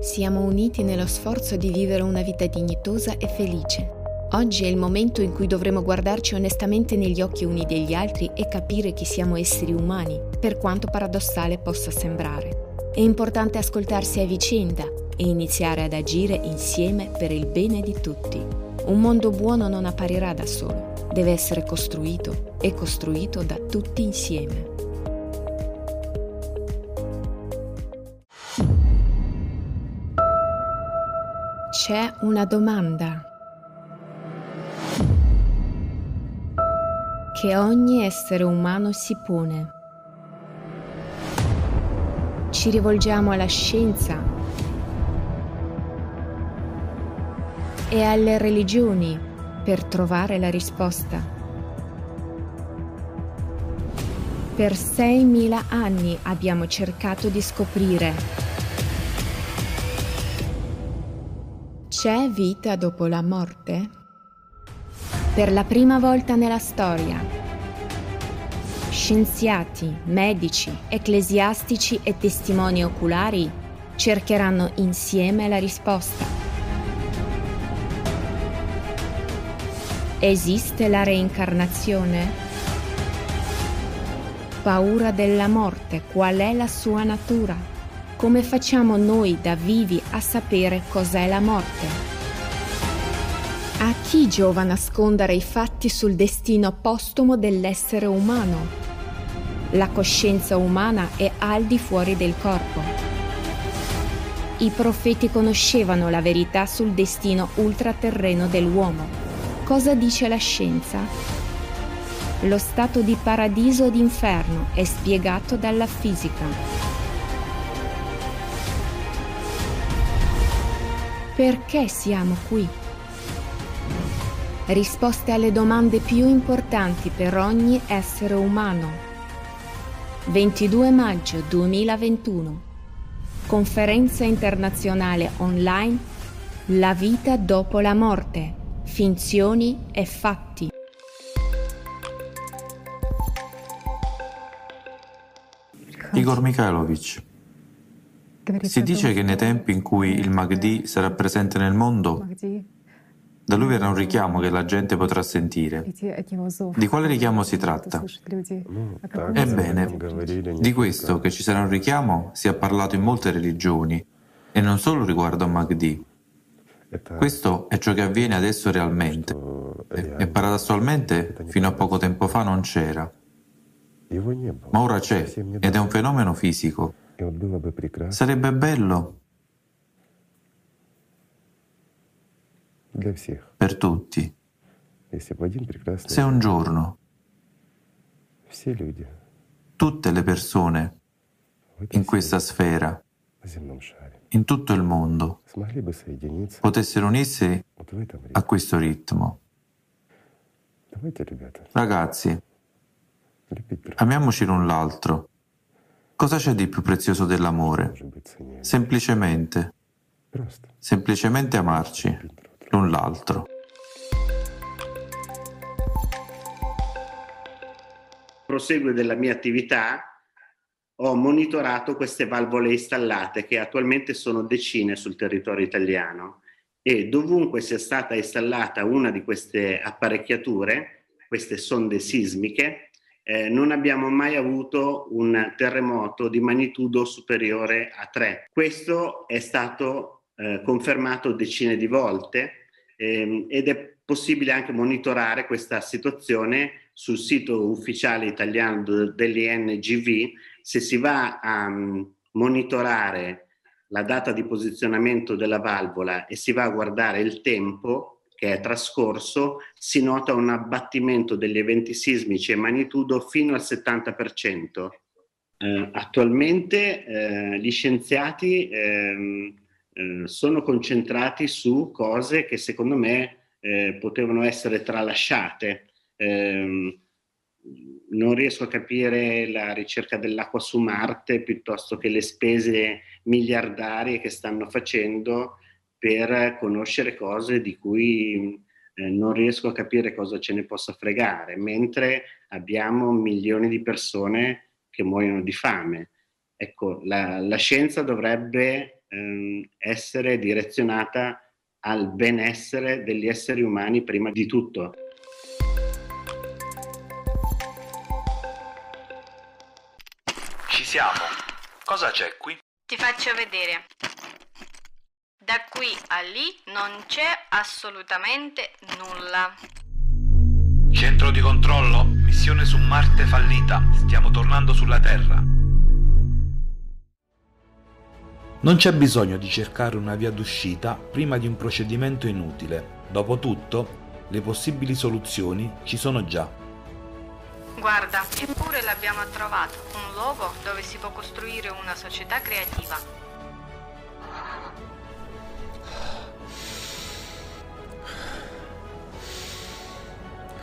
Siamo uniti nello sforzo di vivere una vita dignitosa e felice. Oggi è il momento in cui dovremo guardarci onestamente negli occhi uni degli altri e capire che siamo esseri umani, per quanto paradossale possa sembrare. È importante ascoltarsi a vicenda e iniziare ad agire insieme per il bene di tutti. Un mondo buono non apparirà da solo, deve essere costruito e costruito da tutti insieme. C'è una domanda che ogni essere umano si pone. Ci rivolgiamo alla scienza e alle religioni per trovare la risposta. Per 6.000 anni abbiamo cercato di scoprire. C'è vita dopo la morte? Per la prima volta nella storia, scienziati, medici, ecclesiastici e testimoni oculari cercheranno insieme la risposta. Esiste la reincarnazione? Paura della morte, qual è la sua natura? Come facciamo noi da vivi a sapere cos'è la morte? A chi giova nascondere i fatti sul destino postumo dell'essere umano? La coscienza umana è al di fuori del corpo. I profeti conoscevano la verità sul destino ultraterreno dell'uomo. Cosa dice la scienza? Lo stato di paradiso o d'inferno è spiegato dalla fisica. Perché siamo qui? risposte alle domande più importanti per ogni essere umano. 22 maggio 2021. Conferenza internazionale online La vita dopo la morte. Finzioni e fatti. Igor Mikhailovich, si dice che nei tempi in cui il Mahdi sarà presente nel mondo, da lui verrà un richiamo che la gente potrà sentire. Di quale richiamo si tratta? Ebbene, di questo che ci sarà un richiamo si è parlato in molte religioni e non solo riguardo a Mahdi. Questo è ciò che avviene adesso realmente. E paradossalmente fino a poco tempo fa non c'era. Ma ora c'è ed è un fenomeno fisico. Sarebbe bello. Per tutti. Se un giorno. Tutte le persone in questa sfera, in tutto il mondo, potessero unirsi a questo ritmo. Ragazzi, amiamoci l'un l'altro. Cosa c'è di più prezioso dell'amore? Semplicemente, semplicemente amarci l'un l'altro. Prosegue della mia attività ho monitorato queste valvole installate che attualmente sono decine sul territorio italiano e dovunque sia stata installata una di queste apparecchiature, queste sonde sismiche, eh, non abbiamo mai avuto un terremoto di magnitudo superiore a 3. Questo è stato eh, confermato decine di volte ehm, ed è possibile anche monitorare questa situazione sul sito ufficiale italiano dell'INGV. Se si va a um, monitorare la data di posizionamento della valvola e si va a guardare il tempo che è trascorso, si nota un abbattimento degli eventi sismici e magnitudo fino al 70%. Eh, attualmente eh, gli scienziati eh, eh, sono concentrati su cose che secondo me eh, potevano essere tralasciate. Eh, non riesco a capire la ricerca dell'acqua su Marte piuttosto che le spese miliardarie che stanno facendo per conoscere cose di cui eh, non riesco a capire cosa ce ne possa fregare, mentre abbiamo milioni di persone che muoiono di fame. Ecco, la, la scienza dovrebbe ehm, essere direzionata al benessere degli esseri umani prima di tutto. Ci siamo. Cosa c'è qui? Ti faccio vedere. Da qui a lì non c'è assolutamente nulla. Centro di controllo, missione su Marte fallita. Stiamo tornando sulla Terra. Non c'è bisogno di cercare una via d'uscita prima di un procedimento inutile. Dopotutto, le possibili soluzioni ci sono già. Guarda, eppure l'abbiamo trovato, un luogo dove si può costruire una società creativa.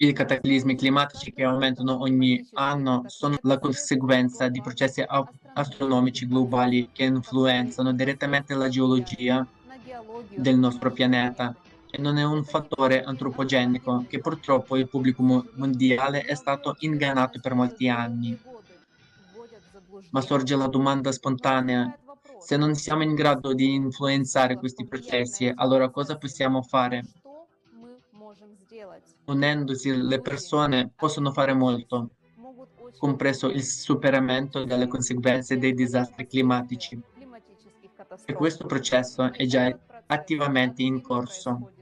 I cataclismi climatici che aumentano ogni anno sono la conseguenza di processi astronomici globali che influenzano direttamente la geologia del nostro pianeta e non è un fattore antropogenico che purtroppo il pubblico mondiale è stato ingannato per molti anni. Ma sorge la domanda spontanea, se non siamo in grado di influenzare questi processi, allora cosa possiamo fare? Unendosi le persone possono fare molto, compreso il superamento delle conseguenze dei disastri climatici. E questo processo è già attivamente in corso.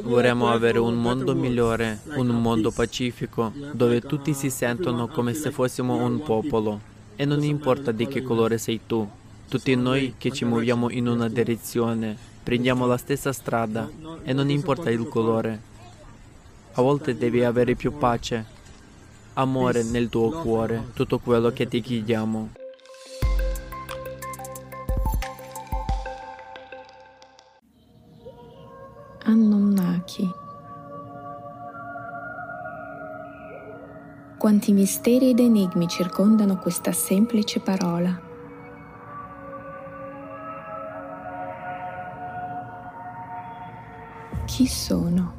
Vorremmo avere un mondo migliore, un mondo pacifico, dove tutti si sentono come se fossimo un popolo. E non importa di che colore sei tu, tutti noi che ci muoviamo in una direzione, prendiamo la stessa strada e non importa il colore. A volte devi avere più pace, amore nel tuo cuore, tutto quello che ti chiediamo. Anunnaki. Quanti misteri ed enigmi circondano questa semplice parola. Sono.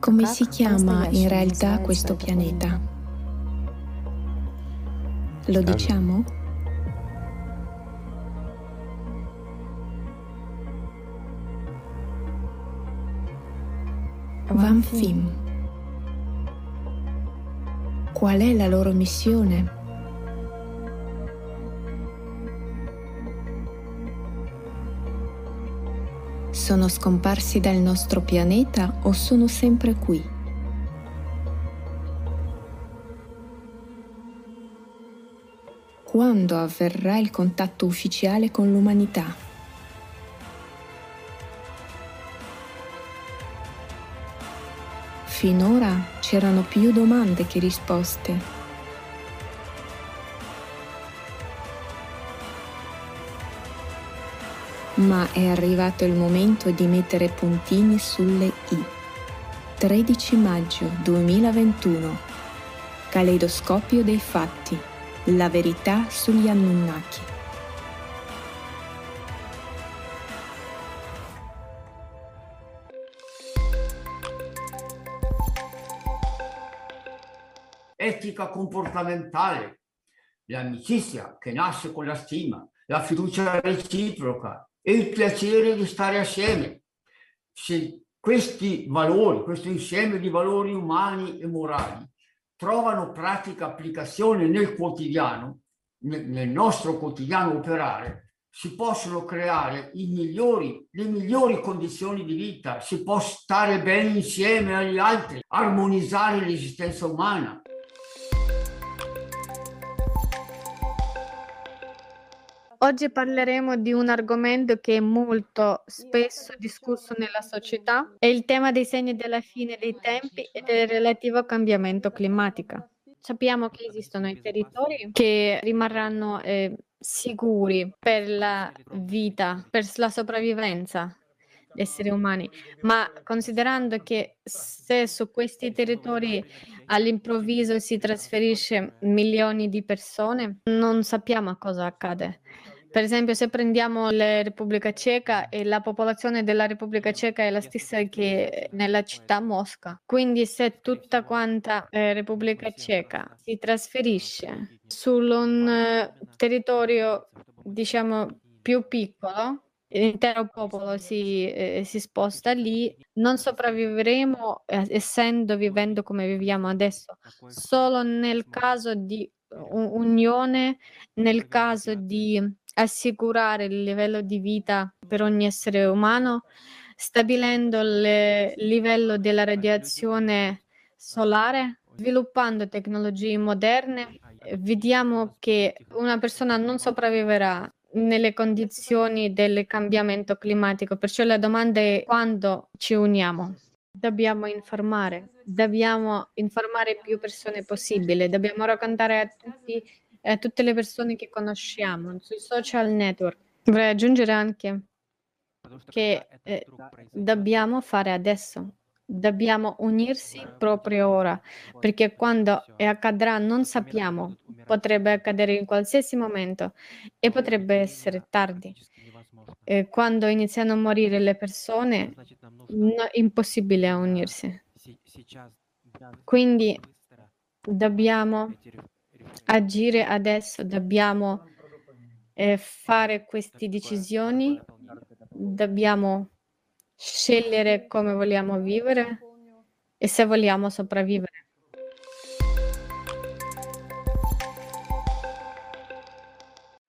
Come si chiama in realtà questo pianeta? Lo diciamo? Van Fim. Qual è la loro missione? Sono scomparsi dal nostro pianeta o sono sempre qui? Quando avverrà il contatto ufficiale con l'umanità? Finora c'erano più domande che risposte. Ma è arrivato il momento di mettere puntini sulle i. 13 maggio 2021. Caleidoscopio dei fatti. La verità sugli Anunnaki. Etica comportamentale, l'amicizia che nasce con la stima, la fiducia reciproca, e il piacere di stare assieme. Se questi valori, questo insieme di valori umani e morali trovano pratica applicazione nel quotidiano, nel nostro quotidiano operare, si possono creare migliori, le migliori condizioni di vita, si può stare bene insieme agli altri, armonizzare l'esistenza umana. Oggi parleremo di un argomento che è molto spesso discusso nella società, è il tema dei segni della fine dei tempi e del relativo cambiamento climatico. Sappiamo che esistono i territori che rimarranno eh, sicuri per la vita, per la sopravvivenza degli esseri umani, ma considerando che se su questi territori all'improvviso si trasferisce milioni di persone, non sappiamo cosa accade. Per esempio, se prendiamo la Repubblica Ceca e la popolazione della Repubblica Ceca è la stessa che nella città Mosca, quindi se tutta quanta eh, Repubblica Ceca si trasferisce su un eh, territorio, diciamo, più piccolo, l'intero popolo si, eh, si, sposta lì, non sopravviveremo eh, essendo vivendo come viviamo adesso, solo nel caso di unione, nel caso di assicurare il livello di vita per ogni essere umano, stabilendo il livello della radiazione solare, sviluppando tecnologie moderne, vediamo che una persona non sopravviverà nelle condizioni del cambiamento climatico. Perciò la domanda è quando ci uniamo. Dobbiamo informare, dobbiamo informare più persone possibile, dobbiamo raccontare a tutti eh, tutte le persone che conosciamo sui social network. Vorrei aggiungere anche che eh, dobbiamo fare adesso, dobbiamo unirsi proprio ora, perché quando accadrà non sappiamo, potrebbe accadere in qualsiasi momento e potrebbe essere tardi. E quando iniziano a morire le persone, no, impossibile unirsi. Quindi dobbiamo agire adesso, dobbiamo eh, fare queste decisioni, dobbiamo scegliere come vogliamo vivere e se vogliamo sopravvivere.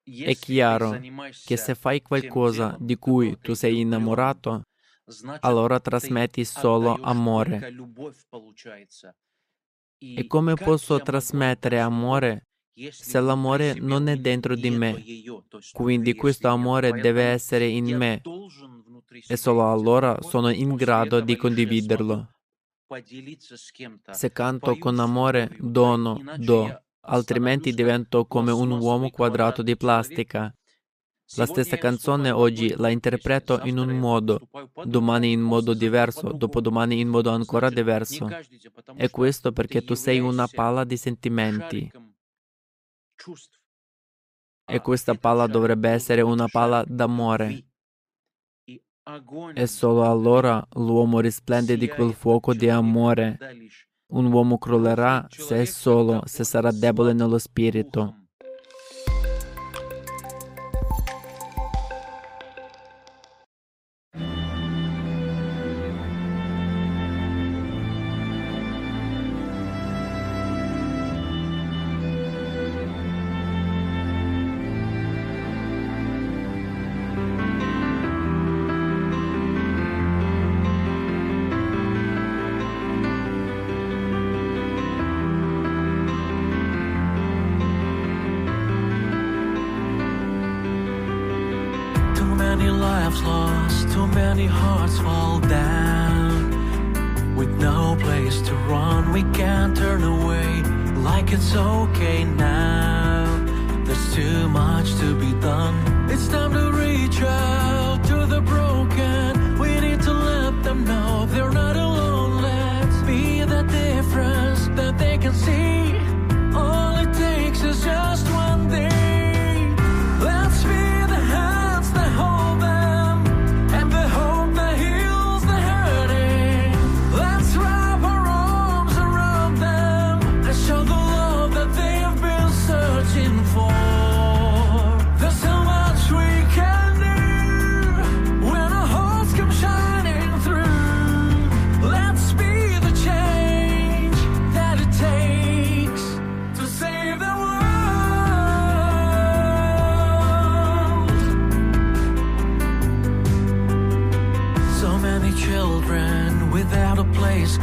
È chiaro che se fai qualcosa di cui tu sei innamorato, allora trasmetti solo amore. E come posso trasmettere amore se l'amore non è dentro di me? Quindi questo amore deve essere in me e solo allora sono in grado di condividerlo. Se canto con amore, dono, do, altrimenti divento come un uomo quadrato di plastica. La stessa canzone oggi la interpreto in un modo, domani in modo diverso, dopodomani in modo ancora diverso. E questo perché tu sei una palla di sentimenti. E questa palla dovrebbe essere una palla d'amore. E solo allora l'uomo risplende di quel fuoco di amore. Un uomo crollerà se è solo, se sarà debole nello spirito. many lives lost, too many hearts fall down. With no place to run, we can't turn away like it's okay now. There's too much to be done. It's time to reach out to the broken.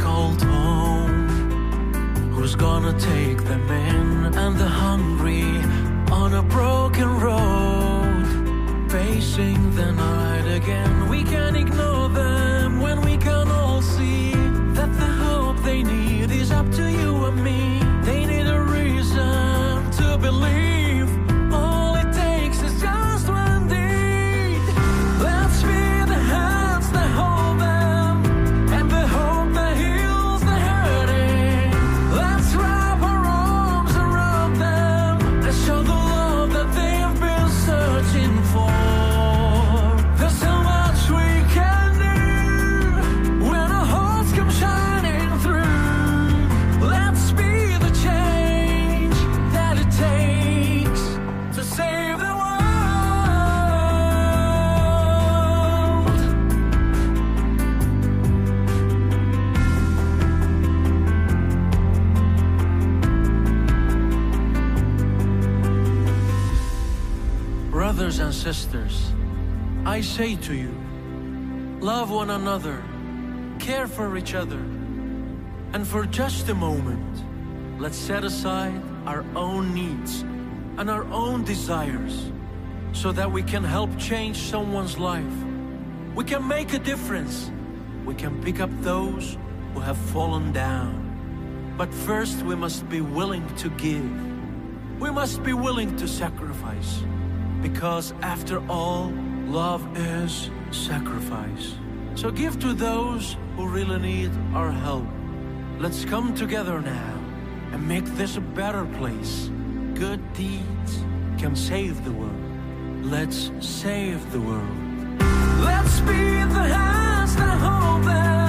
Called home. Who's gonna take the men and the hungry on a broken road? Facing the night again, we can ignore them when we can all see that the hope they need is up to you. Brothers and sisters, I say to you, love one another, care for each other, and for just a moment, let's set aside our own needs and our own desires so that we can help change someone's life. We can make a difference. We can pick up those who have fallen down. But first, we must be willing to give. We must be willing to sacrifice. Because after all, love is sacrifice. So give to those who really need our help. Let's come together now and make this a better place. Good deeds can save the world. Let's save the world. Let's be the hands that hold them